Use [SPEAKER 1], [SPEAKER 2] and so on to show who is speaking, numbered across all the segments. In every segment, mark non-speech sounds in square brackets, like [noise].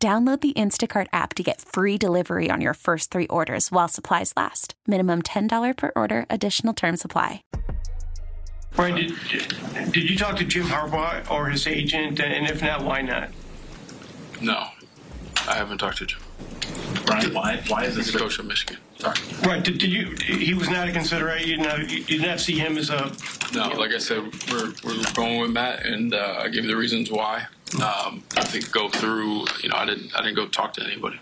[SPEAKER 1] Download the Instacart app to get free delivery on your first three orders while supplies last. Minimum $10 per order, additional term supply.
[SPEAKER 2] Brian, did, did you talk to Jim Harbaugh or his agent? And if not, why not?
[SPEAKER 3] No, I haven't talked to Jim.
[SPEAKER 4] Brian, why, why is this?
[SPEAKER 3] the coach of Michigan.
[SPEAKER 4] Sorry.
[SPEAKER 2] Right. Did, did you? He was not a consideration. You, know, you did not see him as a.
[SPEAKER 3] No, like I said, we're, we're going with Matt, and uh, I gave you the reasons why. Um, I think go through. You know, I didn't I didn't go talk to anybody.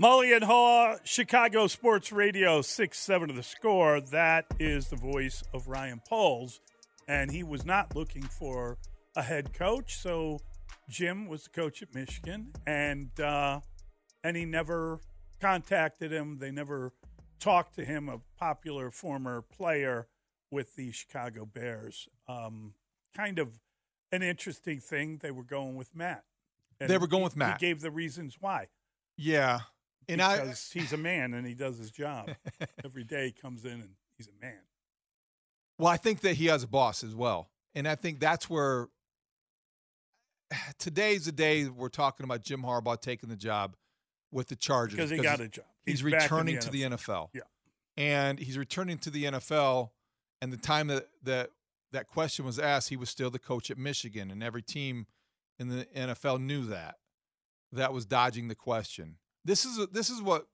[SPEAKER 5] Mully and Haugh, Chicago Sports Radio, 6 7 of the score. That is the voice of Ryan Poles, And he was not looking for a head coach. So Jim was the coach at Michigan. And, uh, and he never contacted him. They never talked to him, a popular former player with the Chicago Bears. Um, kind of an interesting thing. They were going with Matt. And
[SPEAKER 6] They were going
[SPEAKER 5] he-
[SPEAKER 6] with Matt.
[SPEAKER 5] He gave the reasons why
[SPEAKER 6] Yeah. And I
[SPEAKER 5] because he's a man and he does his job [laughs] every day. He comes in and he's a man.
[SPEAKER 6] well, I think that he has a boss as well. And I think that's where [sighs] today's the day we're talking about Jim Harbaugh taking the job with the Chargers
[SPEAKER 5] Because he got a job.
[SPEAKER 6] He's,
[SPEAKER 5] in
[SPEAKER 6] returning to the NFL.
[SPEAKER 5] Yeah.
[SPEAKER 6] And he's returning to the NFL and the time that that that question was asked, he was still the coach at Michigan and every team in the NFL knew that. That was dodging the question. This is this is what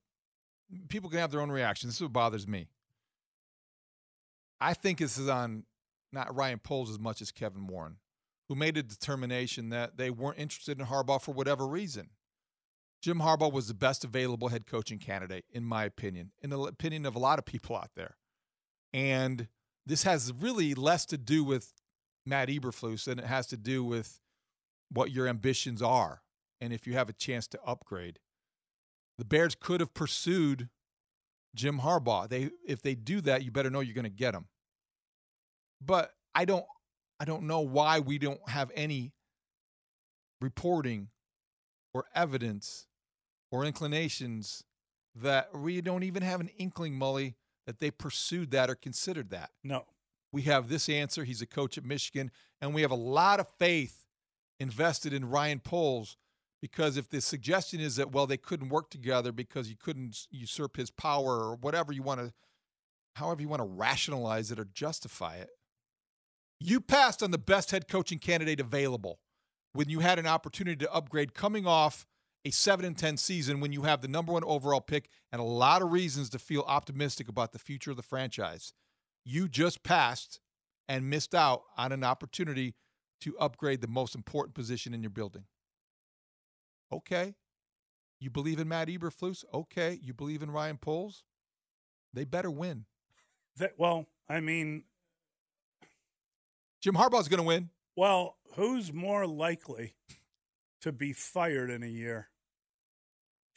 [SPEAKER 6] people can have their own reaction. This is what bothers me. I think this is on not Ryan Poles as much as Kevin Warren, who made a determination that they weren't interested in Harbaugh for whatever reason. Jim Harbaugh was the best available head coaching candidate, in my opinion, in the opinion of a lot of people out there. And this has really less to do with Matt Eberflus than it has to do with what your ambitions are and if you have a chance to upgrade. The Bears could have pursued Jim Harbaugh. They if they do that, you better know you're going to get him. But I don't I don't know why we don't have any reporting or evidence or inclinations that we don't even have an inkling, Mully, that they pursued that or considered that.
[SPEAKER 5] No.
[SPEAKER 6] We have this answer. He's a coach at Michigan, and we have a lot of faith invested in Ryan Poles because if the suggestion is that well they couldn't work together because you couldn't usurp his power or whatever you want to however you want to rationalize it or justify it you passed on the best head coaching candidate available when you had an opportunity to upgrade coming off a 7 and 10 season when you have the number 1 overall pick and a lot of reasons to feel optimistic about the future of the franchise you just passed and missed out on an opportunity to upgrade the most important position in your building Okay. You believe in Matt Eberflus? Okay. You believe in Ryan Poles? They better win.
[SPEAKER 5] That well, I mean,
[SPEAKER 6] Jim Harbaugh's going to win.
[SPEAKER 5] well, who's more likely to be fired in a year?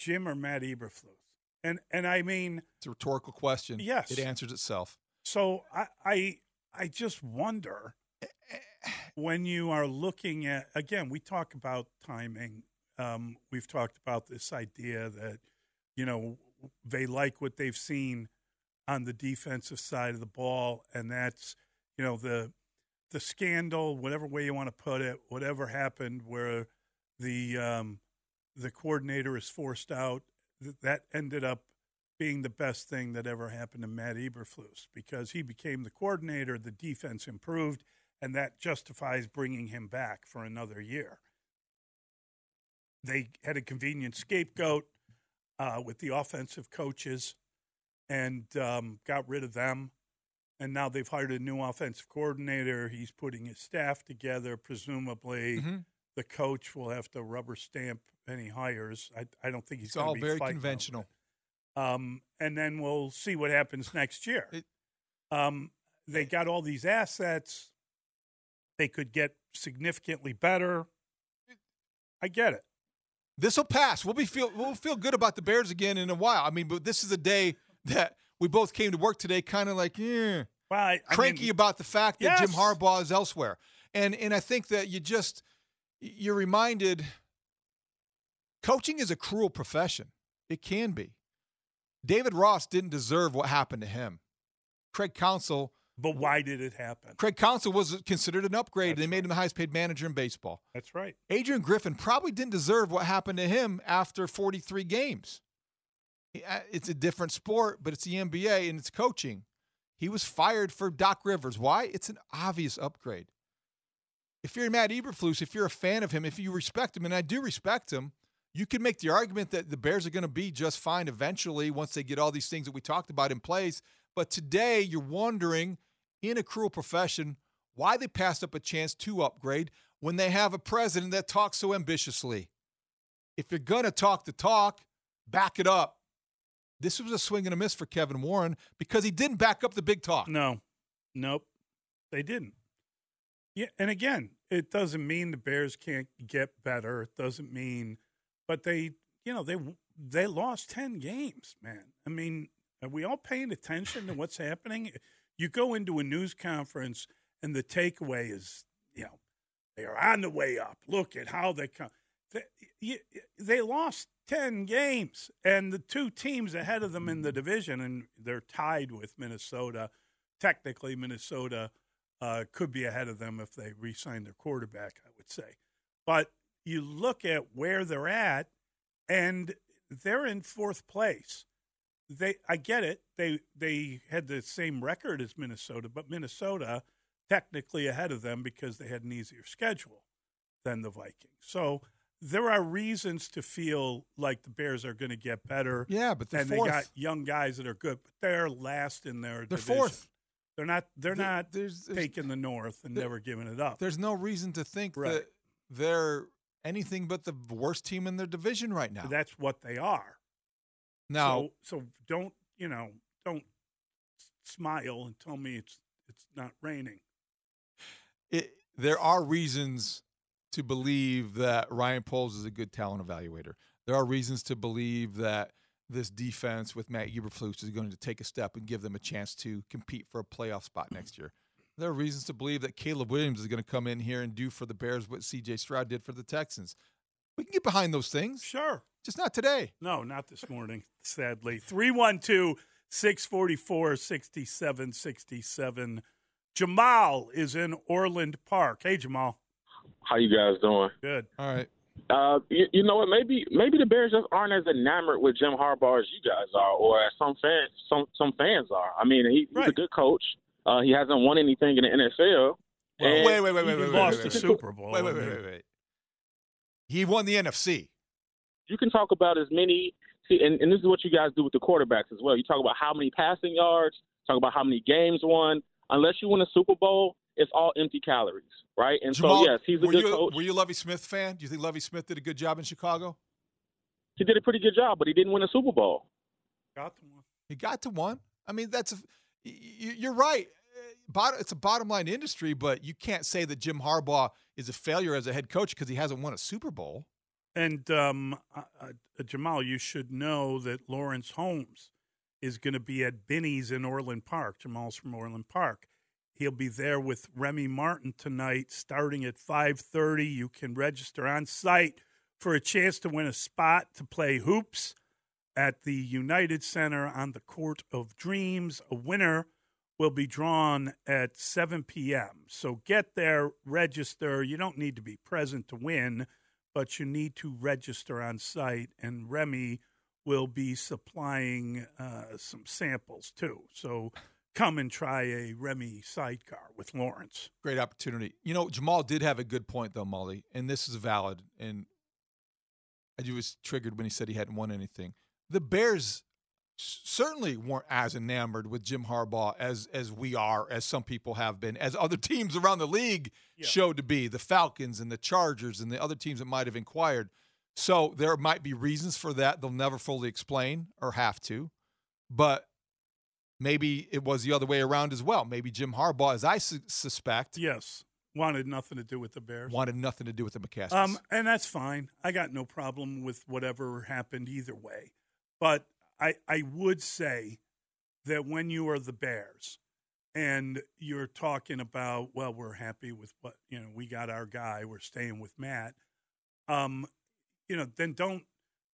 [SPEAKER 5] Jim or Matt Eberflus? And and I mean,
[SPEAKER 6] It's a rhetorical question.
[SPEAKER 5] Yes.
[SPEAKER 6] It answers itself.
[SPEAKER 5] so I I I just wonder when you are looking at again, we talk about timing. Um, we've talked about this idea that you know they like what they've seen on the defensive side of the ball, and that's you know the the scandal, whatever way you want to put it, whatever happened, where the um, the coordinator is forced out, that ended up being the best thing that ever happened to Matt Eberflus because he became the coordinator, the defense improved, and that justifies bringing him back for another year. They had a convenient scapegoat uh, with the offensive coaches and um, got rid of them. And now they've hired a new offensive coordinator. He's putting his staff together. Presumably,
[SPEAKER 6] Mhm.
[SPEAKER 5] The coach will have to rubber stamp any hires. I, I don't think he's
[SPEAKER 6] It's all
[SPEAKER 5] be
[SPEAKER 6] very conventional.
[SPEAKER 5] Um, and then we'll see what happens next year.
[SPEAKER 6] It-
[SPEAKER 5] um, they got all these assets. They could get significantly better. I get it.
[SPEAKER 6] This will pass. We'll be feel we'll feel good about the Bears again in a while. I mean, but this is a day that we both came to work today, kind of like, yeah,
[SPEAKER 5] Well, I- I
[SPEAKER 6] cranky
[SPEAKER 5] mean,
[SPEAKER 6] about the fact that Jim Harbaugh is elsewhere. And and I think that you just you're reminded coaching is a cruel profession. It can be. David Ross didn't deserve what happened to him. Craig Counsell,
[SPEAKER 5] but why did it happen?
[SPEAKER 6] Craig Counsell was considered an upgrade.
[SPEAKER 5] That's
[SPEAKER 6] they made
[SPEAKER 5] right.
[SPEAKER 6] him the highest paid manager in baseball.
[SPEAKER 5] That's right.
[SPEAKER 6] Adrian Griffin probably didn't deserve what happened to him after 43 games. Uh, It's a different sport, but it's the NBA and it's coaching. He was fired for Doc Rivers. Why? It's an obvious upgrade. If you're Matt Eberflus, if you're a fan of him, if you respect him, and I do respect him, you can make the argument that the Bears are going to be just fine eventually once they get all these things that we talked about in place. But today, you're wondering in a cruel profession why they passed up a chance to upgrade when they have a president that talks so ambitiously. If you're going to talk the talk, back it up. This was a swing and a miss for Kevin Warren because he didn't back up the big talk.
[SPEAKER 5] No, nope, they didn't. Yeah, and again, it doesn't mean the Bears can't get better. It doesn't mean, but they, you know, they they lost ten games, man. I mean, are we all paying attention to what's happening? You go into a news conference, and the takeaway is, you know, they are on the way up. Look at how they come. They, they lost 10 games, and the two teams ahead of them in the division, and they're tied with Minnesota. Technically, Minnesota uh, could be ahead of them if they re sign their quarterback, I would say. But you look at where they're at, and they're in fourth place. They, I get it. They they had the same record as Minnesota, but Minnesota technically ahead of them because they had an easier schedule than the Vikings. So there are reasons to feel like the Bears are going to get better.
[SPEAKER 6] Yeah, but they're
[SPEAKER 5] and
[SPEAKER 6] fourth.
[SPEAKER 5] they got young guys that are good, but they're last in their
[SPEAKER 6] They're
[SPEAKER 5] division.
[SPEAKER 6] fourth.
[SPEAKER 5] They're not. They're
[SPEAKER 6] There-
[SPEAKER 5] not
[SPEAKER 6] there's- there's-
[SPEAKER 5] taking the North and
[SPEAKER 6] there-
[SPEAKER 5] never giving it up.
[SPEAKER 6] There's no reason to think
[SPEAKER 5] Right.
[SPEAKER 6] that they're anything but the worst team in their division right now.
[SPEAKER 5] That's what they are.
[SPEAKER 6] now,
[SPEAKER 5] so, so don't you know? Don't smile and tell me it's it's not raining.
[SPEAKER 6] it, there are reasons to believe that Ryan Poles is a good talent evaluator. There are reasons to believe that this defense with Matt Eberflus is going to take a step and give them a chance to compete for a playoff spot next year. There are reasons to believe that Caleb Williams is going to come in here and do for the Bears what CJ Stroud did for the Texans. We can get behind those things,
[SPEAKER 5] Sure.
[SPEAKER 6] just not today.
[SPEAKER 5] No, not this morning, sadly. 312 644 6767. Jamal is in Orland Park. Hey, Jamal.
[SPEAKER 7] How you guys doing?
[SPEAKER 5] Good.
[SPEAKER 6] All right.
[SPEAKER 7] Uh, you, you know what? Maybe maybe the Bears just aren't as enamored with Jim Harbaugh as you guys are, or as some fans some some fans are. I mean, he, he's a good coach. Uh, he hasn't won anything in the NFL.
[SPEAKER 5] Well,
[SPEAKER 6] Wait, wait, wait, wait, wait, wait,
[SPEAKER 5] lost
[SPEAKER 6] wait,
[SPEAKER 5] the
[SPEAKER 6] wait.
[SPEAKER 5] Super Bowl.
[SPEAKER 6] Wait, wait, wait, wait, wait. He won the NFC.
[SPEAKER 7] You can talk about as many. See, and, and this is what you guys do with the quarterbacks as well. You talk about how many passing yards, talk about how many games won. Unless you win a Super Bowl, it's all empty calories, right? And
[SPEAKER 6] Jamal,
[SPEAKER 7] so yes, he's a
[SPEAKER 6] were
[SPEAKER 7] good
[SPEAKER 6] you,
[SPEAKER 7] coach.
[SPEAKER 6] Were you a Lovie Smith fan? Do you think Lovie Smith did a good job in Chicago?
[SPEAKER 7] He did a pretty good job, but he didn't win a Super Bowl.
[SPEAKER 5] Got to one.
[SPEAKER 6] He got to one. I mean, that's a, y- y- you're right. Uh, It's a bottom line industry, but you can't say that Jim Harbaugh is a failure as a head coach because he hasn't won a Super Bowl.
[SPEAKER 5] And um, uh, uh, Jamal, you should know that Lawrence Holmes is going to be at Binny's in Orland Park. Jamal's from Orland Park. He'll be there with Remy Martin tonight, starting at five thirty. You can register on site for a chance to win a spot to play hoops at the United Center on the Court of Dreams. A winner will be drawn at 7 p.m. So get there, register. You don't need to be present to win, but you need to register on site, and Remy will be supplying uh, some samples too. So come and try a Remy sidecar with Lawrence.
[SPEAKER 6] Great opportunity. You know, Jamal did have a good point though, Mully, and this is valid. And I was triggered when he said he hadn't won anything. The Bears certainly weren't as enamored with Jim Harbaugh as as we are, as some people have been, as other [laughs] teams around the league
[SPEAKER 5] Yeah.
[SPEAKER 6] showed to be. The Falcons and the Chargers and the other teams that might have inquired. So there might be reasons for that. They'll never fully explain or have to, but maybe it was the other way around as well. Maybe Jim Harbaugh, as I su- suspect,
[SPEAKER 5] Yes. wanted nothing to do with the Bears.
[SPEAKER 6] Wanted nothing to do with the McCaskies.
[SPEAKER 5] Um, and that's fine. I got no problem with whatever happened either way. But I, I would say that when you are the Bears and you're talking about, well, we're happy with what, you know, we got our guy, we're staying with Matt, um, you know, then don't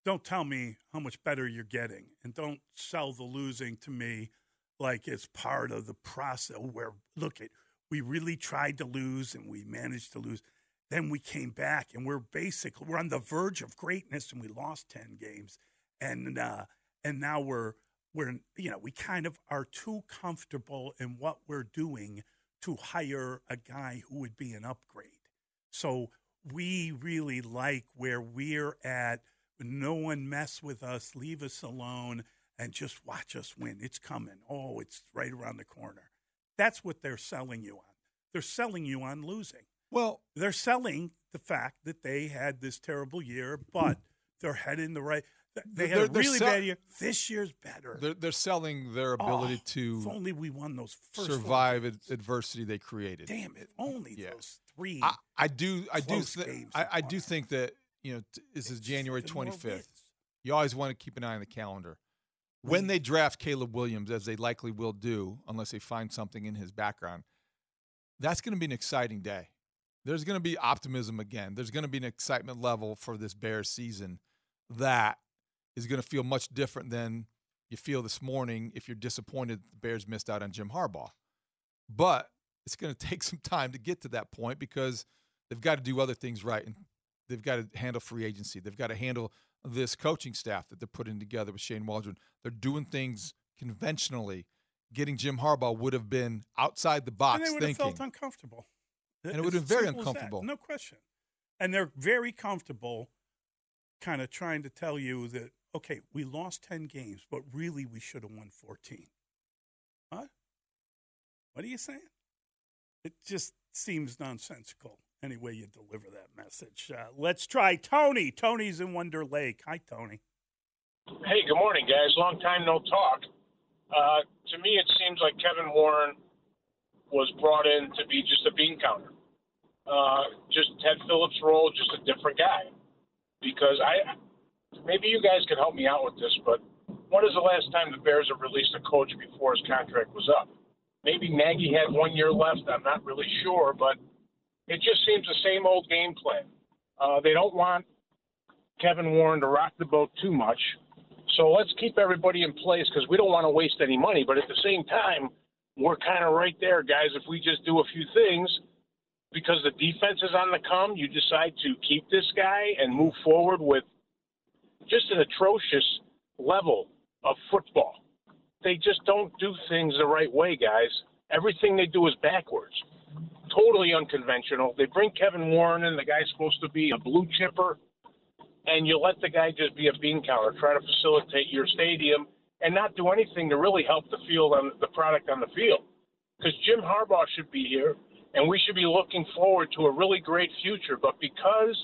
[SPEAKER 5] don't tell me how much better you're getting and don't sell the losing to me like it's part of the process where look at we really tried to lose and we managed to lose. Then we came back and we're basically we're on the verge of greatness and we lost 10 games. And uh and now we're we're you know we kind of are too comfortable in what we're doing to hire a guy who would be an upgrade. So we really like where we're at. No one mess with us, leave us alone, and just watch us win. It's coming. Oh, it's right around the corner. That's what they're selling you on. They're selling you on losing.
[SPEAKER 6] well,
[SPEAKER 5] They're selling the fact that they had this terrible year, but they're heading the right. They had a really
[SPEAKER 6] sell-
[SPEAKER 5] bad year. This year's better.
[SPEAKER 6] they're, they're selling their oh, ability
[SPEAKER 5] Oh,
[SPEAKER 6] to
[SPEAKER 5] If only we won those first
[SPEAKER 6] survive ad- adversity they created.
[SPEAKER 5] Damn it! Only
[SPEAKER 6] Yeah.
[SPEAKER 5] those three.
[SPEAKER 6] I, I do, I do,
[SPEAKER 5] games
[SPEAKER 6] I, I do think that you know t- this is
[SPEAKER 5] It's
[SPEAKER 6] January twenty fifth. You always want to keep an eye on the calendar. When mm. they draft Caleb Williams, as they likely will do, unless they find something in his background, that's going to be an exciting day. There's going to be optimism again. There's going to be an excitement level for this Bears season that is going to feel much different than you feel this morning if you're disappointed the Bears missed out on Jim Harbaugh. But it's going [laughs] to take some time to get to that point because they've got to do other things right and they've got to handle free agency. They've got to handle this coaching staff that they're putting together with Shane Waldron. They're doing things conventionally. Getting Jim Harbaugh would have been outside the
[SPEAKER 5] and
[SPEAKER 6] box
[SPEAKER 5] they would have felt uncomfortable.
[SPEAKER 6] And it would have been very
[SPEAKER 5] simple as that,
[SPEAKER 6] uncomfortable.
[SPEAKER 5] No question. And they're very comfortable kind of trying to tell you that, okay, we lost 10 games, but really we should have won 14. What? What are you saying? It just seems nonsensical any way you deliver that message. Uh, let's try Tony. Tony's in Wonder Lake. Hi, Tony.
[SPEAKER 8] Hey, good morning, guys. Long time no talk. Uh, to me, it seems like Kevin Warren was brought in to be just a bean counter. Uh, just Ted Phillips' role, just a different guy. Because I, maybe you guys could help me out with this, but when is the last time the Bears have released a coach before his contract was up? Maybe Nagy had one year left. I'm not really sure, but it just seems the same old game plan. Uh, they don't want Kevin Warren to rock the boat too much. So let's keep everybody in place because we don't want to waste any money. But at the same time, we're kind of right there, guys. If we just do a few things, because the defense is on the come, you decide to keep this guy and move forward with just an atrocious level of football. They just don't do things the right way, guys. Everything they do is backwards. Totally unconventional. They bring Kevin Warren in, the guy's supposed to be a blue chipper and you let the guy just be a bean counter, try to facilitate your stadium, and not do anything to really help the field on the product on the field. Because Jim Harbaugh should be here, and we should be looking forward to a really great future. But because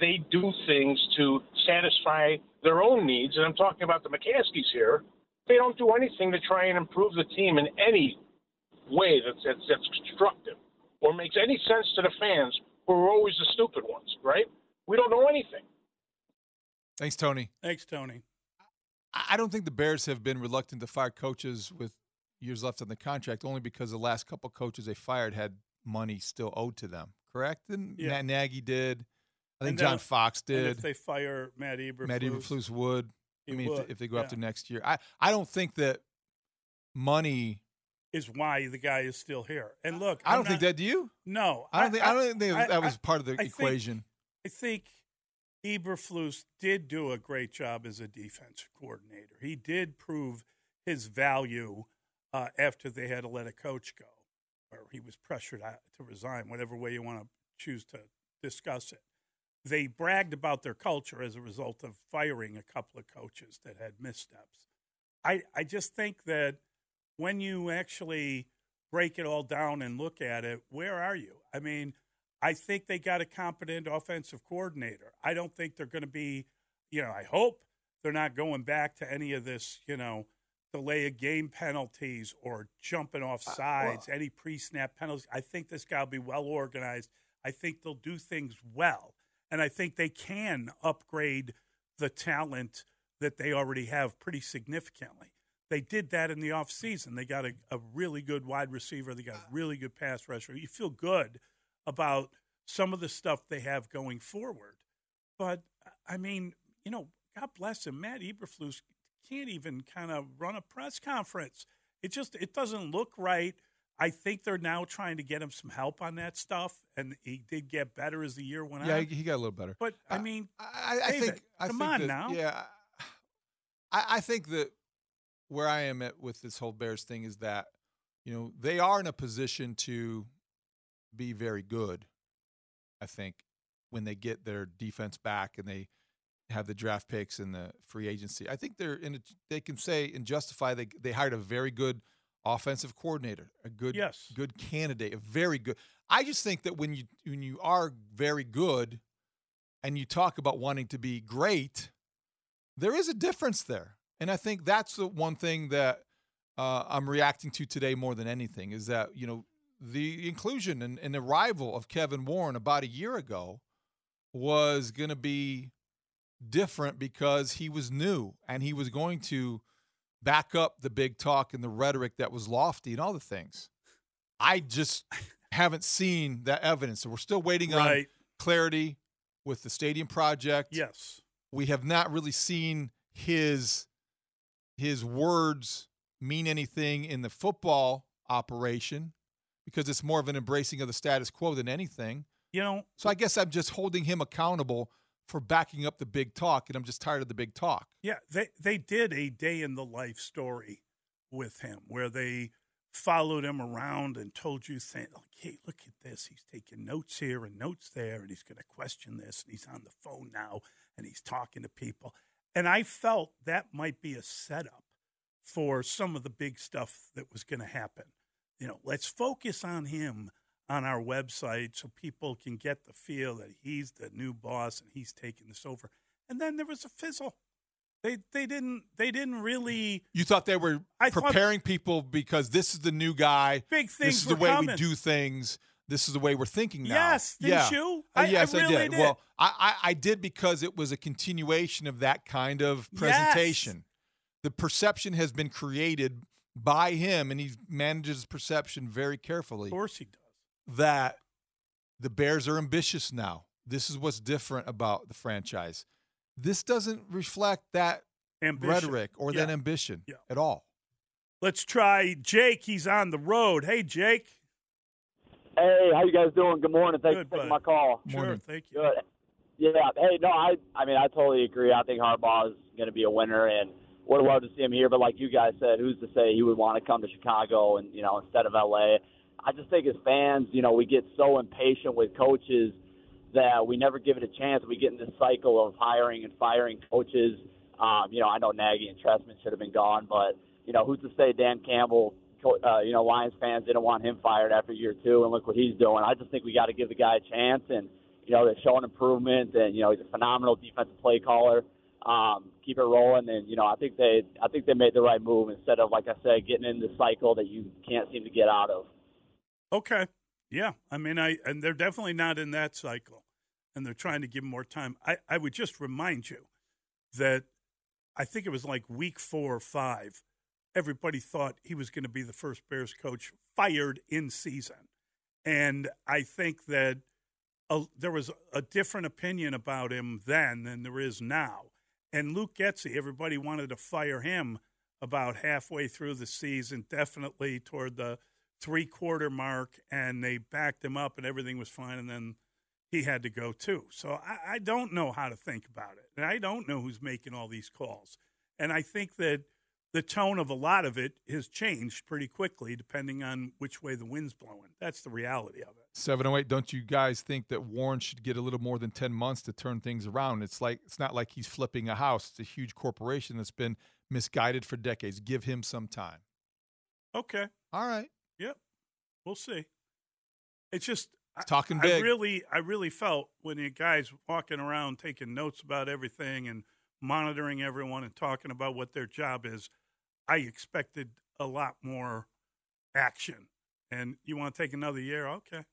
[SPEAKER 8] they do things to satisfy their own needs, and I'm talking about the McCaskies here, they don't do anything to try and improve the team in any way that's, that's, that's constructive or makes any sense to the fans who are always the stupid ones, right? We don't know anything.
[SPEAKER 6] Thanks, Tony.
[SPEAKER 5] Thanks, Tony.
[SPEAKER 6] I I don't think the Bears have been reluctant to fire coaches with years left on the contract, only because the last couple coaches they fired had money still owed to them. Correct? Didn't
[SPEAKER 5] Yeah.
[SPEAKER 6] Matt Nagy did? I think
[SPEAKER 5] And
[SPEAKER 6] John
[SPEAKER 5] if-
[SPEAKER 6] Fox
[SPEAKER 5] And
[SPEAKER 6] did.
[SPEAKER 5] if they fire Matt Eberflus,
[SPEAKER 6] Matt Eberflus would. I
[SPEAKER 5] He
[SPEAKER 6] mean,
[SPEAKER 5] would,
[SPEAKER 6] if, if they go
[SPEAKER 5] yeah.
[SPEAKER 6] after next year, I I don't think that money.
[SPEAKER 5] Is why the guy is still here. And look,
[SPEAKER 6] I don't think that. Do you?
[SPEAKER 5] No,
[SPEAKER 6] I don't think. I, don't think
[SPEAKER 5] I-
[SPEAKER 6] that was
[SPEAKER 5] I-
[SPEAKER 6] part of the
[SPEAKER 5] I think-
[SPEAKER 6] equation.
[SPEAKER 5] I think Eberflus did do a great job as a defense coordinator. He did prove his value uh, after they had to let a coach go, or he was pressured to resign, whatever way you want to choose to discuss it. They bragged about their culture as a result of firing a couple of coaches that had missteps. I, I just think that when you actually break it all down and look at it, where are you? I mean, I think they got a competent offensive coordinator. I don't think they're going to be, you know, I hope they're not going back to any of this, you know, delay of game penalties or jumping off
[SPEAKER 6] Uh,
[SPEAKER 5] sides, any pre-snap penalties. I think this guy will be well organized. I think they'll do things well, and I think they can upgrade the talent that they already have pretty significantly. They did that in the offseason. They got a, a really good wide receiver. They got a really good pass rusher. You feel good about some of the stuff they have going forward. But I mean, you know, God bless him. Matt Eberflus can't even kind of run a press conference. It just it doesn't look right. I think they're now trying to get him some help on that stuff, and he did get better as the year went
[SPEAKER 6] Yeah,
[SPEAKER 5] on.
[SPEAKER 6] he he got a little better.
[SPEAKER 5] But I mean,
[SPEAKER 6] I, I
[SPEAKER 5] David,
[SPEAKER 6] think. I
[SPEAKER 5] come
[SPEAKER 6] think
[SPEAKER 5] on
[SPEAKER 6] that-
[SPEAKER 5] now.
[SPEAKER 6] Yeah, I, I think that where I am at with this whole Bears thing is that you know they are in a position to be very good. I think when they get their defense back and they have the draft picks and the free agency, I think they're in. A, they can say and justify they they hired a very good offensive coordinator, a good
[SPEAKER 5] Yes.
[SPEAKER 6] good candidate, a very good. I just think that when you when you are very good and you talk about wanting to be great, there is a difference there. And I think that's the one thing that uh, I'm reacting to today more than anything is that, you know, the inclusion and, and arrival of Kevin Warren about a year ago was going to be different because he was new and he was going to back up the big talk and the rhetoric that was lofty and all the things. I just [laughs] haven't seen that evidence. So we're still waiting on clarity with the stadium project.
[SPEAKER 5] Yes.
[SPEAKER 6] We have not really seen his his words mean anything in the football operation because it's more of an embracing of the status quo than anything.
[SPEAKER 5] You know,
[SPEAKER 6] So I guess I'm just holding him accountable for backing up the big talk and I'm just tired of the big talk.
[SPEAKER 5] Yeah, they they did a day in the life story with him where they followed him around and told you saying, like, "Hey, look at this. He's taking notes here and notes there, and he's going to question this, and he's on the phone now, and he's talking to people." And I felt that might be a setup for some of the big stuff that was going to happen. You know, let's focus on him on our website so people can get the feel that he's the new boss and he's taking this over. And then there was a fizzle. They they didn't they didn't really
[SPEAKER 6] You thought they were
[SPEAKER 5] I thought-
[SPEAKER 6] preparing people because this is the new guy.
[SPEAKER 5] big things
[SPEAKER 6] This is the way
[SPEAKER 5] coming.
[SPEAKER 6] we do things. This is the way we're thinking now.
[SPEAKER 5] Yes, didn't
[SPEAKER 6] yeah.
[SPEAKER 5] you?
[SPEAKER 6] Uh,
[SPEAKER 5] I- I
[SPEAKER 6] yes, I,
[SPEAKER 5] really
[SPEAKER 6] did.
[SPEAKER 5] did.
[SPEAKER 6] Well, I, I I did because it was a continuation of that kind of presentation. Yes. The perception has been created by him, and he manages perception very carefully.
[SPEAKER 5] Of course he does.
[SPEAKER 6] That the Bears are ambitious now. This is what's different about the franchise. This doesn't reflect that
[SPEAKER 5] Ambition.
[SPEAKER 6] rhetoric or that ambition
[SPEAKER 5] Yeah.
[SPEAKER 6] at all.
[SPEAKER 5] Let's try Jake. He's on the road. Hey, Jake.
[SPEAKER 9] Hey, how you guys doing? Good morning. Thanks
[SPEAKER 5] Good,
[SPEAKER 9] for taking
[SPEAKER 5] bud.
[SPEAKER 9] my call.
[SPEAKER 5] Sure,
[SPEAKER 6] Morning.
[SPEAKER 5] thank you.
[SPEAKER 9] Good. Yeah. Hey, no, I I mean I totally agree. I think Harbaugh is going to be a winner, and would love to see him here. But like you guys said, who's to say he would want to come to Chicago and you know instead of LA? I just think as fans, you know, we get so impatient with coaches that we never give it a chance. We get in this cycle of hiring and firing coaches. Um, you know, I know Nagy and Trestman should have been gone, but you know, who's to say Dan Campbell, co- uh, you know, Lions fans didn't want him fired after year two, and look what he's doing. I just think we got to give the guy a chance, and you know, they're showing improvement, and you know, he's a phenomenal defensive play caller. Um, keep it rolling, and you know, I think they, I think they made the right move instead of, like I said, getting in the cycle that you can't seem to get out of.
[SPEAKER 5] Okay. Yeah. I mean, I and they're definitely not in that cycle, and they're trying to give him more time. I, I would just remind you that I think it was like week four or five. Everybody thought he was going to be the first Bears coach fired in season, and I think that a, there was a different opinion about him then than there is now. And Luke Getsy, everybody wanted to fire him about halfway through the season, definitely toward the three quarter mark, and they backed him up, and everything was fine. And then he had to go too. So I, I don't know how to think about it, and I don't know who's making all these calls. And I think that the tone of a lot of it has changed pretty quickly, depending on which way the wind's blowing. That's the reality of it.
[SPEAKER 6] 708 don't you guys think that Warren should get a little more than 10 months to turn things around it's like it's not like he's flipping a house it's a huge corporation that's been misguided for decades give him some time
[SPEAKER 5] Okay.
[SPEAKER 6] all right
[SPEAKER 5] Yep. We'll see. It's just I-
[SPEAKER 6] talking
[SPEAKER 5] I
[SPEAKER 6] big.
[SPEAKER 5] really, I really felt when the guys walking around taking notes about everything and monitoring everyone and talking about what their job is. I expected a lot more action. And you want to take another year? Okay.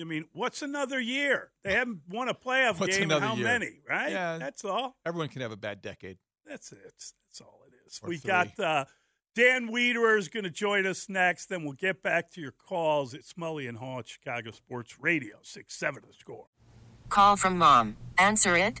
[SPEAKER 5] I mean, what's another year? They haven't won a playoff
[SPEAKER 6] What's
[SPEAKER 5] game.
[SPEAKER 6] another
[SPEAKER 5] How
[SPEAKER 6] year?
[SPEAKER 5] many? Right?
[SPEAKER 6] Yeah.
[SPEAKER 5] That's all.
[SPEAKER 6] Everyone can have a bad decade.
[SPEAKER 5] That's it. That's all it is.
[SPEAKER 6] Or
[SPEAKER 5] we
[SPEAKER 6] three.
[SPEAKER 5] got uh, Dan Wiederer is going to join us next. Then we'll get back to your calls. It's Mully and Haugh at Chicago Sports Radio, 6 7 the score.
[SPEAKER 10] Call from mom. Answer it.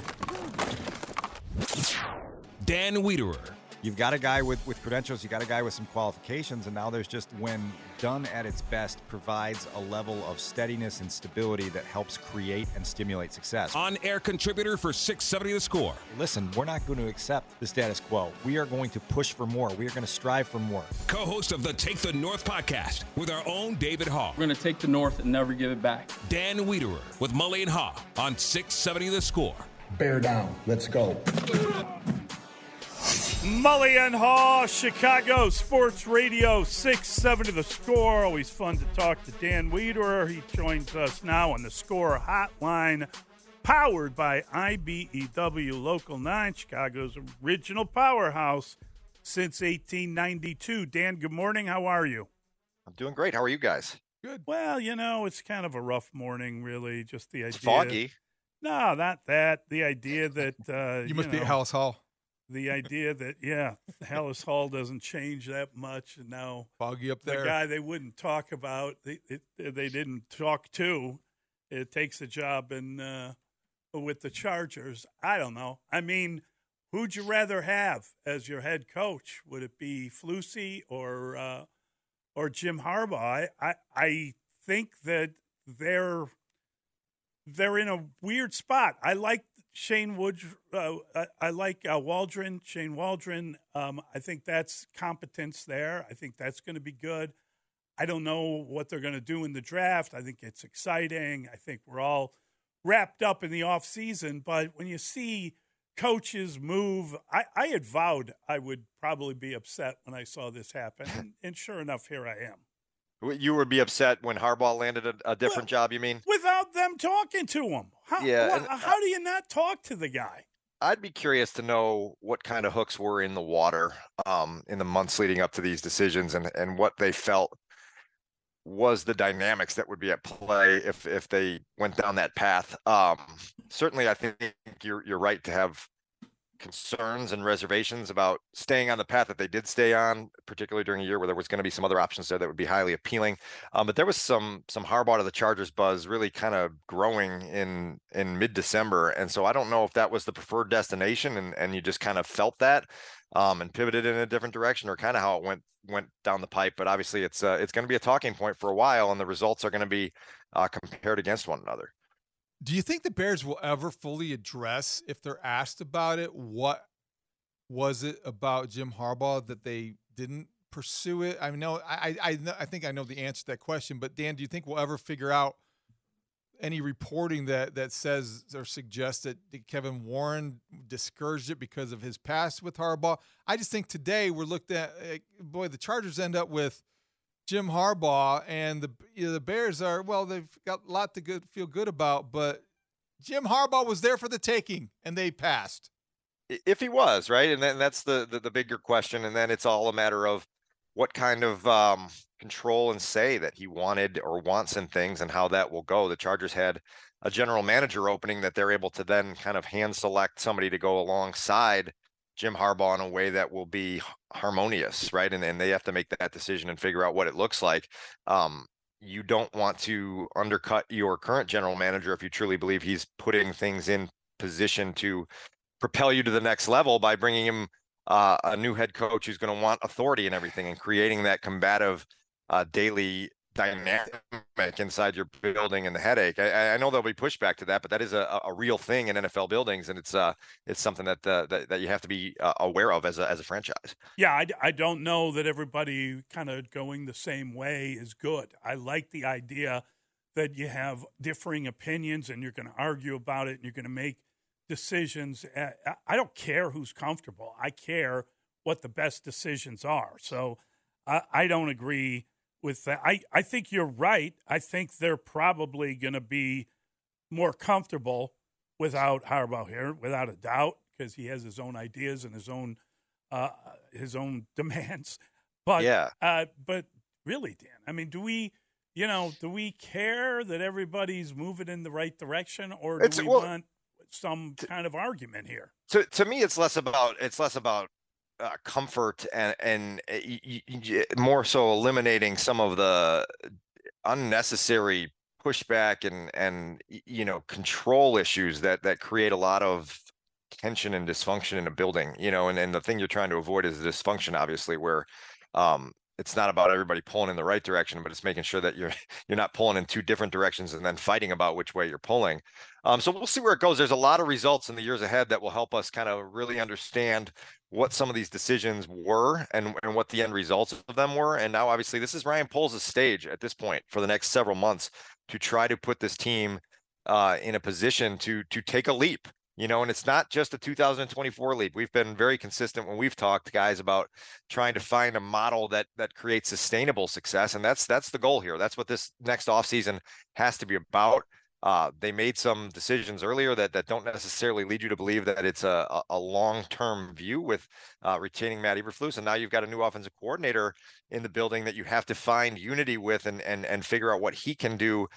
[SPEAKER 11] Dan Wiederer.
[SPEAKER 12] You've got a guy with, with credentials, you got a guy with some qualifications, and now there's just, when done at its best, provides a level of steadiness and stability that helps create and stimulate success.
[SPEAKER 11] On air contributor for 670 The Score.
[SPEAKER 12] Listen, we're not going to accept the status quo. We are going to push for more. We are going to strive for more.
[SPEAKER 11] Co host of the Take the North podcast with our own David Haugh.
[SPEAKER 13] We're going to take the North and never give it back.
[SPEAKER 11] Dan Wiederer with Mully and Haugh on 670 The Score.
[SPEAKER 14] Bear down. Let's go.
[SPEAKER 5] Mully and Haugh, Chicago Sports Radio, 6 7 to the score. Always fun to talk to Dan Wiederer. He joins us now on the score hotline, powered by IBEW Local 9, Chicago's original powerhouse since 1892. Dan, good morning. How are you?
[SPEAKER 15] I'm doing great. How are you guys?
[SPEAKER 5] Good. Well, you know, it's kind of a rough morning, really. Just the idea.
[SPEAKER 15] It's foggy.
[SPEAKER 5] No, not that. The idea that. Uh, [laughs]
[SPEAKER 6] You must be
[SPEAKER 5] know,
[SPEAKER 6] at Halas Hall.
[SPEAKER 5] the idea that yeah, Halas Hall doesn't change that much, and now
[SPEAKER 6] Foggy up there.
[SPEAKER 5] the guy they wouldn't talk about, they it, they didn't talk to, it takes a job in uh, with the Chargers. I don't know. I mean, who'd you rather have as your head coach? Would it be Flusy or uh, or Jim Harbaugh? I, I I think that they're they're in a weird spot. I like Shane Wood. Uh, I, I like uh, Waldron, Shane Waldron. Um, I think that's competence there. I think that's going to be good. I don't know what they're going to do in the draft. I think it's exciting. I think we're all wrapped up in the off season. But when you see coaches move, I, I had vowed I would probably be upset when I saw this happen, [laughs] and, and sure enough, here I am.
[SPEAKER 15] You would be upset when Harbaugh landed a, a different job. You mean?
[SPEAKER 5] Without them talking to him, how,
[SPEAKER 15] Yeah, and, uh,
[SPEAKER 5] how do you not talk to the guy?
[SPEAKER 15] I'd be curious to know what kind of hooks were in the water um, in the months leading up to these decisions, and and what they felt was the dynamics that would be at play if if they went down that path. Um, certainly, I think you're you're right to have concerns and reservations about staying on the path that they did stay on, particularly during a year where there was going to be some other options there that would be highly appealing. Um, but there was some some Harbaugh to the Chargers buzz really kind of growing in in mid December, and so I don't know if that was the preferred destination, and and you just kind of felt that um, and pivoted in a different direction, or kind of how it went went down the pipe. But obviously, it's uh, it's going to be a talking point for a while, and the results are going to be uh, compared against one another.
[SPEAKER 6] Do you think the Bears will ever fully address, if they're asked about it, what was it about Jim Harbaugh that they didn't pursue it? I know I I I, think I know the answer to that question, but Dan, do you think we'll ever figure out any reporting that that says or suggests that Kevin Warren discouraged it because of his past with Harbaugh? I just think today we're looked at. eh, Boy, the Chargers end up with Jim Harbaugh, and the you know, the Bears are well. They've got a lot to good, feel good about, but Jim Harbaugh was there for the taking, and they passed.
[SPEAKER 15] If he was right, and then that's the, the the bigger question, and then it's all a matter of what kind of um, control and say that he wanted or wants in things, and how that will go. The Chargers had a general manager opening that they're able to then kind of hand select somebody to go alongside Jim Harbaugh in a way that will be harmonious, right? And and they have to make that decision and figure out what it looks like. Um, you don't want to undercut your current general manager if you truly believe he's putting things in position to propel you to the next level by bringing him uh, a new head coach who's going to want authority and everything and creating that combative uh, daily dynamic inside your building and the headache. I, I know there'll be pushback to that, but that is a, a real thing in NFL buildings, and it's uh it's something that uh, that, that you have to be uh, aware of as a as a franchise.
[SPEAKER 5] Yeah, I, I don't know that everybody kind of going the same way is good. I like the idea that you have differing opinions and you're going to argue about it and you're going to make decisions. I don't care who's comfortable. I care what the best decisions are. So I, I don't agree with that. I, I think you're right. I think they're probably going to be more comfortable without Harbaugh here, without a doubt, because he has his own ideas and his own uh, his own [laughs] demands. But
[SPEAKER 15] yeah,
[SPEAKER 5] uh, but really, Dan, I mean, do we, you know, do we care that everybody's moving in the right direction, or do
[SPEAKER 15] It's-
[SPEAKER 5] we
[SPEAKER 15] well,
[SPEAKER 5] want some kind of argument here?
[SPEAKER 15] to to me it's less about it's less about uh, comfort and and y- y- y- more so eliminating some of the unnecessary pushback and and you know control issues that that create a lot of tension and dysfunction in a building you know and, and the thing you're trying to avoid is dysfunction obviously where um it's not about everybody pulling in the right direction but it's making sure that you're [laughs] you're not pulling in two different directions and then fighting about which way you're pulling um, so we'll see where it goes. There's a lot of results in the years ahead that will help us kind of really understand what some of these decisions were and, and what the end results of them were. And now, obviously, this is Ryan Poles' stage at this point for the next several months to try to put this team uh, in a position to to take a leap. You know, and it's not just a 2024 leap. We've been very consistent when we've talked, guys, about trying to find a model that that creates sustainable success, and that's that's the goal here. That's what this next offseason has to be about. Uh, they made some decisions earlier that that don't necessarily lead you to believe that it's a a, long term view with uh, retaining Matt Eberflus, and now you've got a new offensive coordinator in the building that you have to find unity with and and and figure out what he can do,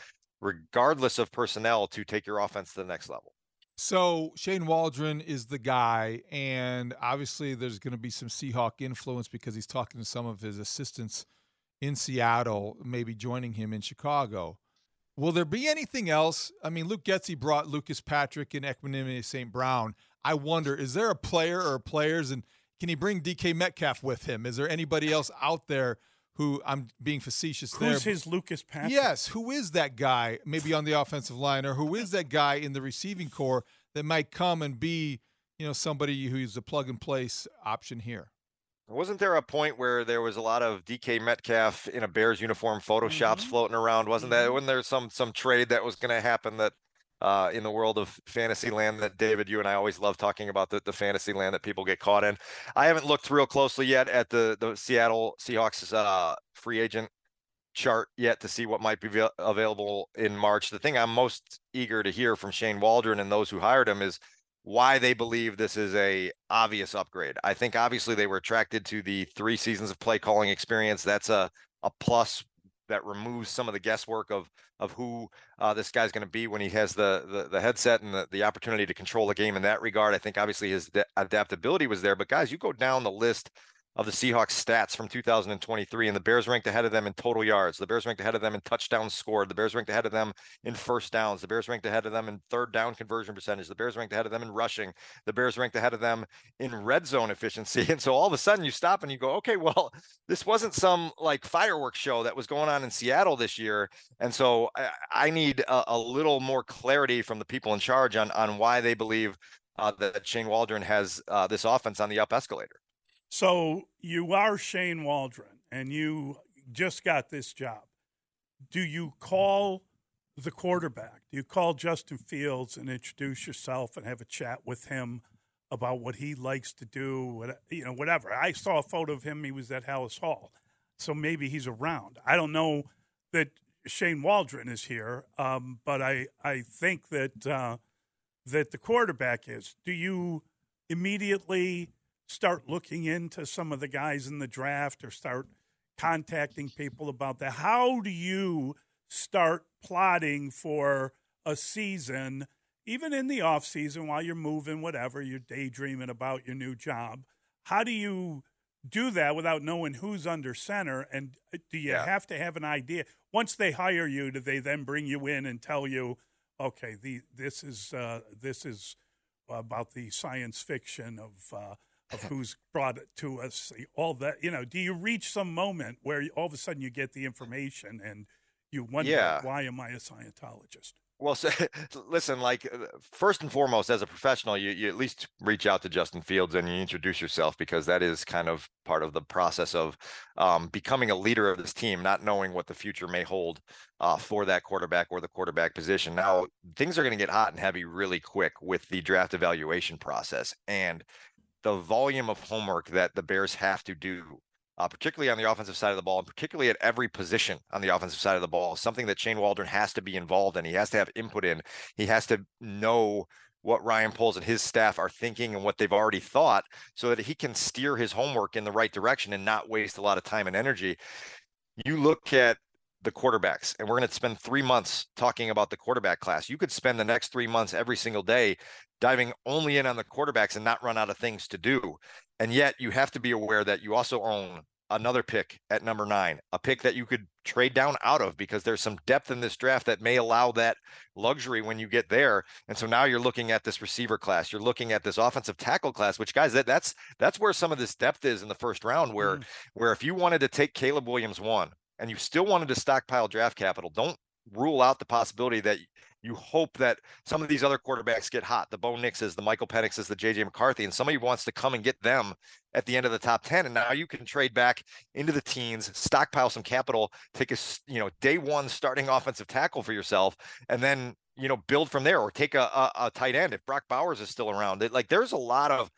[SPEAKER 15] regardless of personnel, to take your offense to the next level.
[SPEAKER 6] So Shane Waldron is the guy, and obviously there's going to be some Seahawk influence because he's talking to some of his assistants in Seattle, maybe joining him in Chicago. Will there be anything else? I mean, Luke Getsy brought Lucas Patrick and Equanimeous St. Brown. I wonder, is there a player or players, and can he bring DK Metcalf with him? Is there anybody else out there who I'm being facetious there?
[SPEAKER 5] Who's his Lucas Patrick?
[SPEAKER 6] Yes, who is that guy? Maybe on the offensive line, or who is that guy in the receiving corps that might come and be, you know, somebody who's a plug and place option here?
[SPEAKER 15] Wasn't there a point where there was a lot of DK Metcalf in a Bears uniform photoshops floating around? Wasn't that? Wasn't there some some trade that was going to happen that uh, in the world of fantasy land that David, you and I always love talking about the, the fantasy land that people get caught in. I haven't looked real closely yet at the the Seattle Seahawks uh, free agent chart yet to see what might be available in March. The thing I'm most eager to hear from Shane Waldron and those who hired him is why they believe this is a obvious upgrade. I think obviously they were attracted to the three seasons of play calling experience. That's a a plus that removes some of the guesswork of of who uh, this guy's going to be when he has the, the the headset and the, the opportunity to control the game in that regard. I think obviously his de- adaptability was there. But guys, you go down the list of the Seahawks stats from 2023, and the Bears ranked ahead of them in total yards. The Bears ranked ahead of them in touchdowns scored. The Bears ranked ahead of them in first downs. The Bears ranked ahead of them in third down conversion percentage. The Bears ranked ahead of them in rushing. The Bears ranked ahead of them in red zone efficiency. [laughs] And so all of a sudden you stop and you go, okay, well, [laughs] this wasn't some like fireworks show that was going on in Seattle this year. And so I, I need a, a little more clarity from the people in charge on on why they believe uh, that Shane Waldron has uh, this offense on the up escalator.
[SPEAKER 5] So you are Shane Waldron, and you just got this job. Do you call the quarterback? Do you call Justin Fields and introduce yourself and have a chat with him about what he likes to do? You know, whatever. I saw a photo of him. He was at Halas Hall, so maybe he's around. I don't know that Shane Waldron is here, um, but I I think that uh, that the quarterback is. Do you immediately? Start looking into some of the guys in the draft or start contacting people about that? How do you start plotting for a season, even in the off season while you're moving, whatever, you're daydreaming about your new job? How do you do that without knowing who's under center? And uh, do you
[SPEAKER 15] Yeah.
[SPEAKER 5] have to have an idea? Once they hire you, do they then bring you in and tell you, okay, the, this is uh, this is about the science fiction of uh, of who's brought it to us, all that. You know, do you reach some moment where you, all of a sudden you get the information and you wonder,
[SPEAKER 15] Yeah.
[SPEAKER 5] why am I a Scientologist?
[SPEAKER 15] Well, so, [laughs] listen, like uh, first and foremost, as a professional, you, you at least reach out to Justin Fields and you introduce yourself because that is kind of part of the process of um, becoming a leader of this team, not knowing what the future may hold uh, for that quarterback or the quarterback position. Now, things are going to get hot and heavy really quick with the draft evaluation process and the volume of homework that the Bears have to do uh, particularly on the offensive side of the ball, and particularly at every position on the offensive side of the ball, something that Shane Waldron has to be involved in. He has to have input in. He has to know what Ryan Poles and his staff are thinking and what they've already thought so that he can steer his homework in the right direction and not waste a lot of time and energy. You look at the quarterbacks, and we're going to spend three months talking about the quarterback class. You could spend the next three months every single day diving only in on the quarterbacks and not run out of things to do. And yet you have to be aware that you also own another pick at number nine, a pick that you could trade down out of because there's some depth in this draft that may allow that luxury when you get there. And so now you're looking at this receiver class, you're looking at this offensive tackle class, which guys, that that's that's where some of this depth is in the first round, where hmm. where if you wanted to take Caleb Williams one and you still wanted to stockpile draft capital, don't rule out the possibility that you hope that some of these other quarterbacks get hot. The Bo Nixes, the Michael Penixes, the JJ McCarthy, and somebody wants to come and get them at the end of the top 10. And now you can trade back into the teens, stockpile some capital, take a, you know, day one starting offensive tackle for yourself, and then, you know, build from there or take a, a, a tight end if Brock Bowers is still around. It, like there's a lot of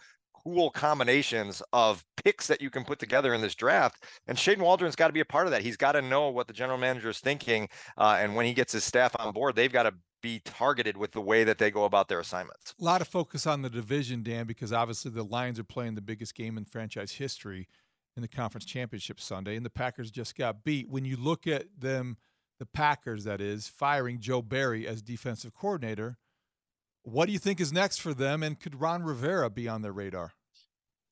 [SPEAKER 15] cool combinations of picks that you can put together in this draft. And Shane Waldron's got to be a part of that. He's got to know what the general manager is thinking. Uh, and when he gets his staff on board, they've got to be targeted with the way that they go about their assignments.
[SPEAKER 6] A lot of focus on the division, Dan, because obviously the Lions are playing the biggest game in franchise history in the conference championship Sunday, and the Packers just got beat. When you look at them, the Packers, that is, firing Joe Barry as defensive coordinator, what do you think is next for them? And could Ron Rivera be on their radar?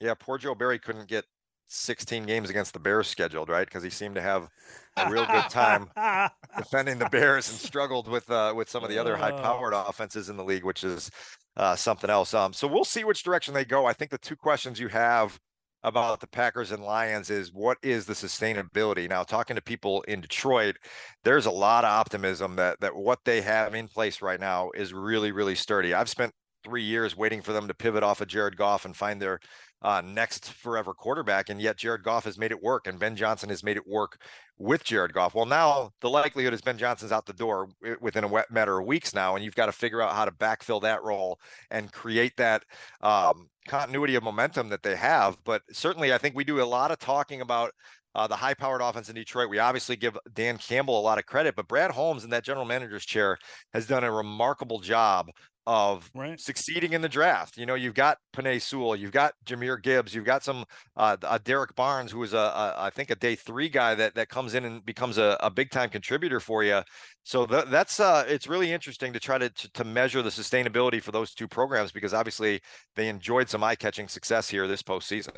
[SPEAKER 15] Yeah, poor Joe Barry couldn't get 16 games against the Bears scheduled, right? Because he seemed to have a real good time [laughs] defending the Bears and struggled with uh, with some of the other high-powered offenses in the league, which is uh, something else. Um, so we'll see which direction they go. I think the two questions you have about the Packers and Lions is what is the sustainability? Now, talking to people in Detroit, there's a lot of optimism that that what they have in place right now is really, really sturdy. I've spent three years waiting for them to pivot off of Jared Goff and find their uh, next forever quarterback, and yet Jared Goff has made it work, and Ben Johnson has made it work with Jared Goff. Well, now the likelihood is Ben Johnson's out the door within a matter of weeks now, and you've got to figure out how to backfill that role and create that um, continuity of momentum that they have. But certainly, I think we do a lot of talking about uh, the high-powered offense in Detroit. We obviously give Dan Campbell a lot of credit, but Brad Holmes in that general manager's chair has done a remarkable job of succeeding in the draft. You know, you've got Penei Sewell, you've got Jahmyr Gibbs, you've got some uh, uh, Derrick Barnes, who is a, a I think a day three guy that that comes in and becomes a, a big time contributor for you. So th- that's uh, it's really interesting to try to, to to measure the sustainability for those two programs because obviously they enjoyed some eye catching success here this postseason.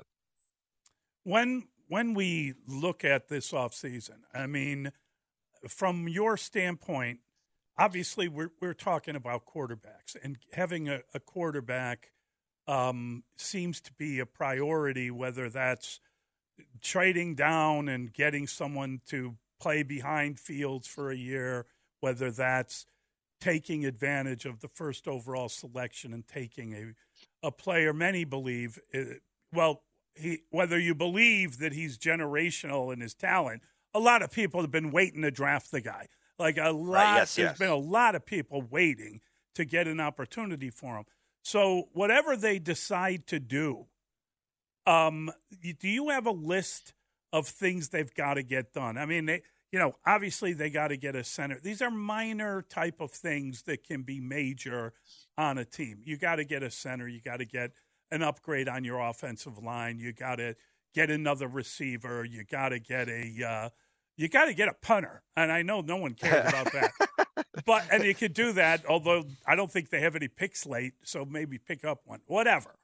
[SPEAKER 5] when when we look at this offseason, I mean, from your standpoint, obviously we're we're talking about quarterbacks and having a, a quarterback um, seems to be a priority, whether that's trading down and getting someone to play behind Fields for a year, whether that's taking advantage of the first overall selection and taking a a player many believe uh, well he whether you believe that he's generational in his talent a lot of people have been waiting to draft the guy like a lot
[SPEAKER 15] yes,
[SPEAKER 5] there's
[SPEAKER 15] yes.
[SPEAKER 5] been a lot of people waiting to get an opportunity for him so whatever they decide to do um, do you have a list of things they've got to get done? I mean, they, you know, obviously they got to get a center. These are minor type of things that can be major on a team. You got to get a center. You got to get an upgrade on your offensive line. You got to get another receiver. You got to get a, uh, you got to get a punter. And I know no one cares about that. [laughs] but and you could do that, although I don't think they have any picks late, so maybe pick up one. Whatever.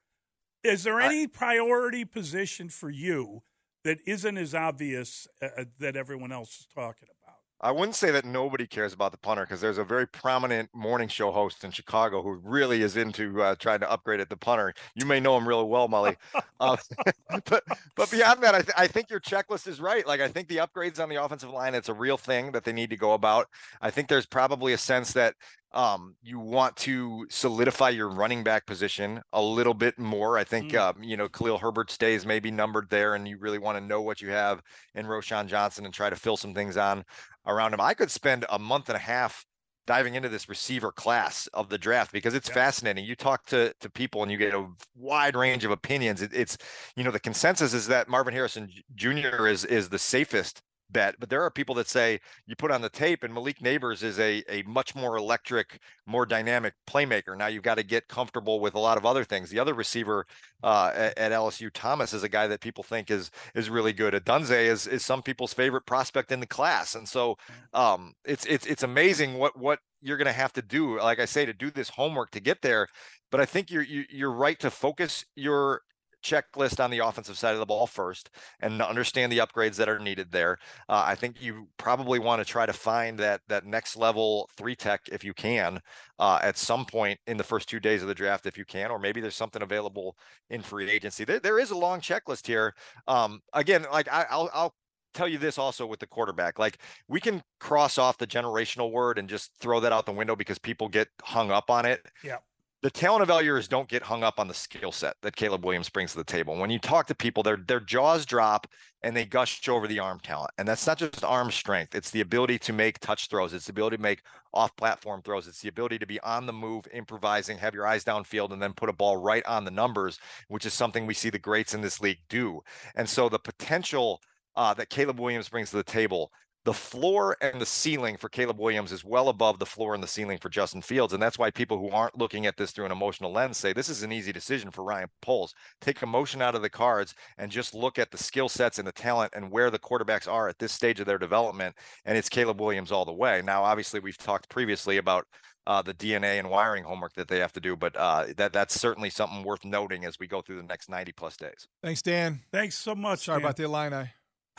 [SPEAKER 5] Is there any priority position for you that isn't as obvious uh, uh, that everyone else is talking about?
[SPEAKER 12] I wouldn't say that nobody cares about the punter because there's a very prominent morning show host in Chicago who really is into uh, trying to upgrade at the punter. You may know him really well, Mully. uh, [laughs] but but beyond that, I, th- I think your checklist is right. Like I think the upgrades on the offensive line, it's a real thing that they need to go about. I think there's probably a sense that um, you want to solidify your running back position a little bit more. I think, mm. um, you know, Khalil Herbert's days may be numbered there, and you really want to know what you have in Roschon Johnson and try to fill some things on around him. I could spend a month and a half diving into this receiver class of the draft because it's yeah. fascinating. You talk to to people and you get a wide range of opinions. It, it's you know the consensus is that Marvin Harrison Jr. is is the safest bet. But there are people that say you put on the tape, and Malik Nabers is a a much more electric, more dynamic playmaker. Now you've got to get comfortable with a lot of other things. The other receiver uh, at, at, LSU, Thomas, is a guy that people think is is really good. Odunze is is some people's favorite prospect in the class, and so um, it's it's it's amazing what what you're going to have to do. Like I say, to do this homework to get there. But I think you're you, are you are right to focus your checklist on the offensive side of the ball first and understand the upgrades that are needed there. Uh, I think you probably want to try to find that that next level three tech if you can uh, at some point in the first two days of the draft if you can, or maybe there's something available in free agency. There, there is a long checklist here. Um, again, like I, I'll, I'll tell you this also with the quarterback. Like we can cross off the generational word and just throw that out the window because people get hung up on it.
[SPEAKER 5] Yeah
[SPEAKER 12] the talent evaluators don't get hung up on the skill set that Caleb Williams brings to the table. When you talk to people, their their jaws drop and they gush over the arm talent. And that's not just arm strength; it's the ability to make touch throws. It's the ability to make off-platform throws. It's the ability to be on the move, improvising, have your eyes downfield, and then put a ball right on the numbers, which is something we see the greats in this league do. And so the potential uh, that Caleb Williams brings to the table the floor and the ceiling for Caleb Williams is well above the floor and the ceiling for Justin Fields. And that's why people who aren't looking at this through an emotional lens say this is an easy decision for Ryan Poles. Take emotion out of the cards and just look at the skill sets and the talent and where the quarterbacks are at this stage of their development. And it's Caleb Williams all the way. Now, obviously, we've talked previously about uh, the DNA and wiring homework that they have to do. But uh, that that's certainly something worth noting as we go through the next 90 plus days.
[SPEAKER 6] Thanks, Dan.
[SPEAKER 5] Thanks so much.
[SPEAKER 6] Sorry
[SPEAKER 5] Dan.
[SPEAKER 6] about the Illini.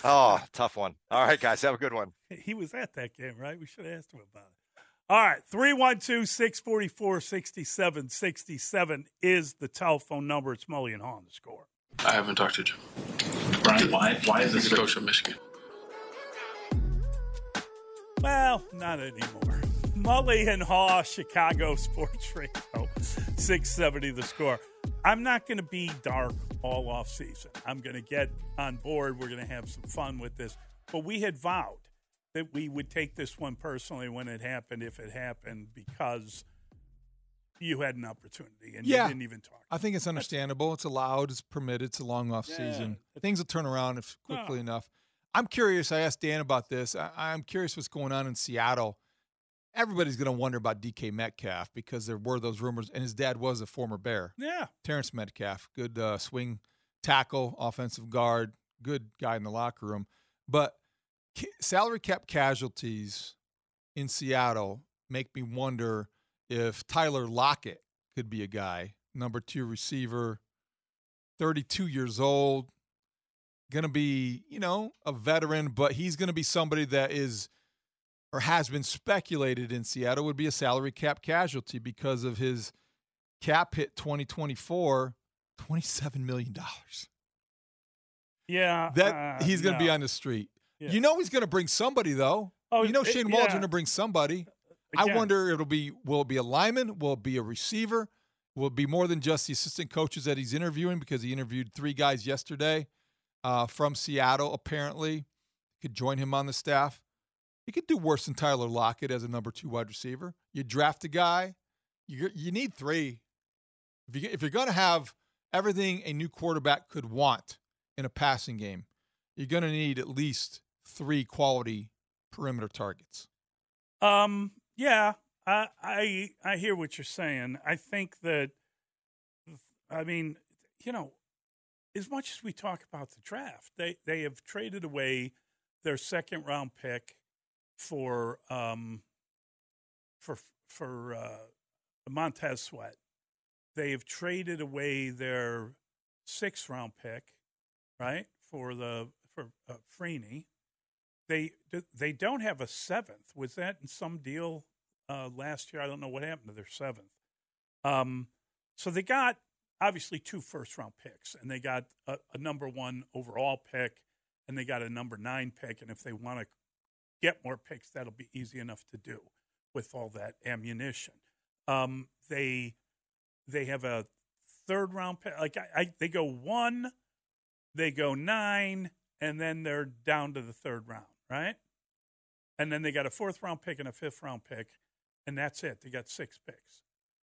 [SPEAKER 12] Oh, tough one. All right, guys, have a good one. [laughs]
[SPEAKER 5] He was at that game, right? We should have asked him about it. All right, 312 644 6767 is the telephone number. It's Mully and Haugh on the score.
[SPEAKER 3] I haven't talked to Jim.
[SPEAKER 8] Brian, why, why is this
[SPEAKER 3] the coach of Michigan?
[SPEAKER 5] Well, not anymore. Mully and Haugh, Chicago Sports Radio, 670 the score. I'm not going to be dark all off season. I'm going to get on board. We're going to have some fun with this. But we had vowed that we would take this one personally when it happened, if it happened, because you had an opportunity and
[SPEAKER 6] yeah.
[SPEAKER 5] you didn't even talk.
[SPEAKER 6] I think it's understandable. It's allowed. It's permitted. It's a long off yeah, season. Things will turn around if quickly no. enough. I'm curious. I asked Dan about this. I, I'm curious what's going on in Seattle everybody's going to wonder about DK Metcalf because there were those rumors, and his dad was a former Bear.
[SPEAKER 5] Yeah.
[SPEAKER 6] Terrence Metcalf, good uh, swing tackle, offensive guard, good guy in the locker room. But salary cap casualties in Seattle make me wonder if Tyler Lockett could be a guy, number two receiver, 32 years old, going to be, you know, a veteran, but he's going to be somebody that is – or has been speculated in Seattle would be a salary cap casualty because of his cap hit 2024 $27 million.
[SPEAKER 5] Yeah.
[SPEAKER 6] That
[SPEAKER 5] uh,
[SPEAKER 6] he's going to
[SPEAKER 5] no.
[SPEAKER 6] be on the street.
[SPEAKER 5] Yeah.
[SPEAKER 6] You know he's going to bring somebody though.
[SPEAKER 5] Oh,
[SPEAKER 6] you know
[SPEAKER 5] it-
[SPEAKER 6] Shane
[SPEAKER 5] yeah.
[SPEAKER 6] Going to bring somebody. I wonder it'll be will it be a lineman? Will it be a receiver? Will it be more than just the assistant coaches that he's interviewing because he interviewed three guys yesterday uh, from Seattle apparently could join him on the staff. He could do worse than Tyler Lockett as a number two wide receiver. You draft a guy, you you need three. If you if you're going to have everything a new quarterback could want in a passing game, you're going to need at least three quality perimeter targets.
[SPEAKER 5] Um, yeah, I, I I hear what you're saying. I think that, I mean, you know, as much as we talk about the draft, they they have traded away their second round pick for um for for uh, Montez Sweat. They have traded away their sixth round pick, right, for the for uh, Freeney. they they don't have a seventh. Was that in some deal uh, last year? I don't know what happened to their seventh. Um, so they got obviously two first round picks, and they got a, a number one overall pick, and they got a number nine pick. And if they want to get more picks, that'll be easy enough to do with all that ammunition. Um, they they have a third round pick. Like I, I, they go one, they go nine, and then they're down to the third round, right? And then they got a fourth round pick and a fifth round pick, and that's it. They got six picks.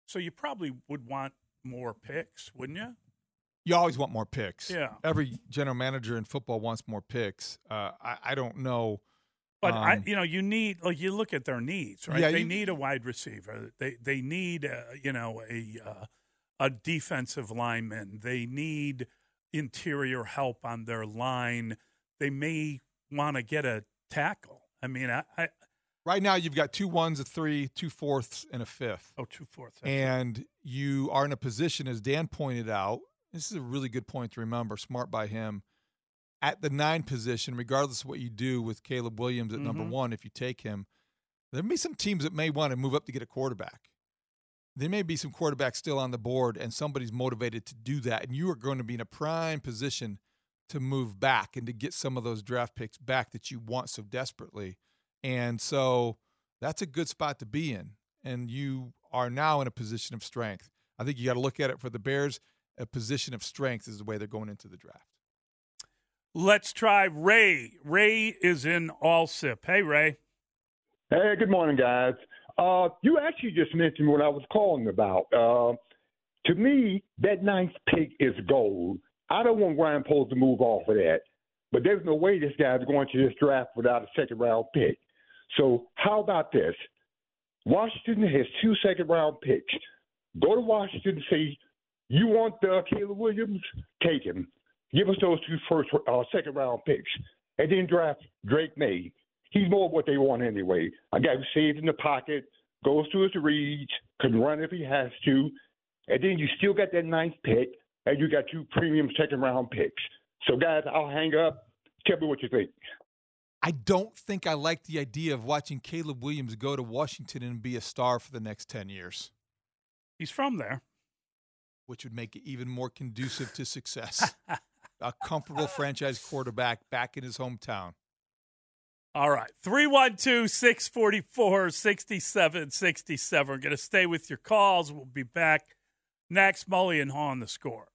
[SPEAKER 5] So you probably would want more picks, wouldn't you?
[SPEAKER 6] You always want more picks.
[SPEAKER 5] Yeah.
[SPEAKER 6] Every general manager in football wants more picks. Uh, I, I don't know.
[SPEAKER 5] But I,
[SPEAKER 6] um,
[SPEAKER 5] you know, you need like you look at their needs, right?
[SPEAKER 6] Yeah,
[SPEAKER 5] they
[SPEAKER 6] you-
[SPEAKER 5] need a wide receiver. They they need uh, you know a uh, a defensive lineman. They need interior help on their line. They may want to get a tackle. I mean, I, I
[SPEAKER 6] Right now, you've got two ones, a three, two fourths, and a fifth.
[SPEAKER 5] oh two fourths. that's right.
[SPEAKER 6] and you are in a position, as Dan pointed out. This is a really good point to remember. Smart by him. At the nine position, regardless of what you do with Caleb Williams at number
[SPEAKER 5] Mhm.
[SPEAKER 6] one, if you take him, there may be some teams that may want to move up to get a quarterback. There may be some quarterbacks still on the board, and somebody's motivated to do that. And you are going to be in a prime position to move back and to get some of those draft picks back that you want so desperately. And so that's a good spot to be in. And you are now in a position of strength. I think you got to look at it for the Bears. A position of strength is the way they're going into the draft.
[SPEAKER 5] Let's try Ray. Ray is in Alsip. Hey, Ray.
[SPEAKER 16] Hey, good morning, guys. Uh, you actually just mentioned what I was calling about. Uh, to me, that ninth pick is gold. I don't want Ryan Poles to move off of that, but there's no way this guy's going to this draft without a second round pick. So, how about this? Washington has two second round picks. Go to Washington and say, you want uh, Caleb Williams? Take him. Give us those two first, uh, second round picks, and then draft Drake Maye. He's more what they want anyway. A guy who saves in the pocket, goes to his reads, can run if he has to, and then you still got that ninth pick, and you got two premium second round picks. So, guys, I'll hang up. Tell me what you think.
[SPEAKER 6] I don't think I like the idea of watching Caleb Williams go to Washington and be a star for the next 10 years,
[SPEAKER 5] He's from there.
[SPEAKER 6] which would make it even more conducive to success. [laughs] a comfortable uh, franchise quarterback back in his hometown.
[SPEAKER 5] All right. 312 644 6767. We're going to stay with your calls. We'll be back next. Mully and Haugh on the score.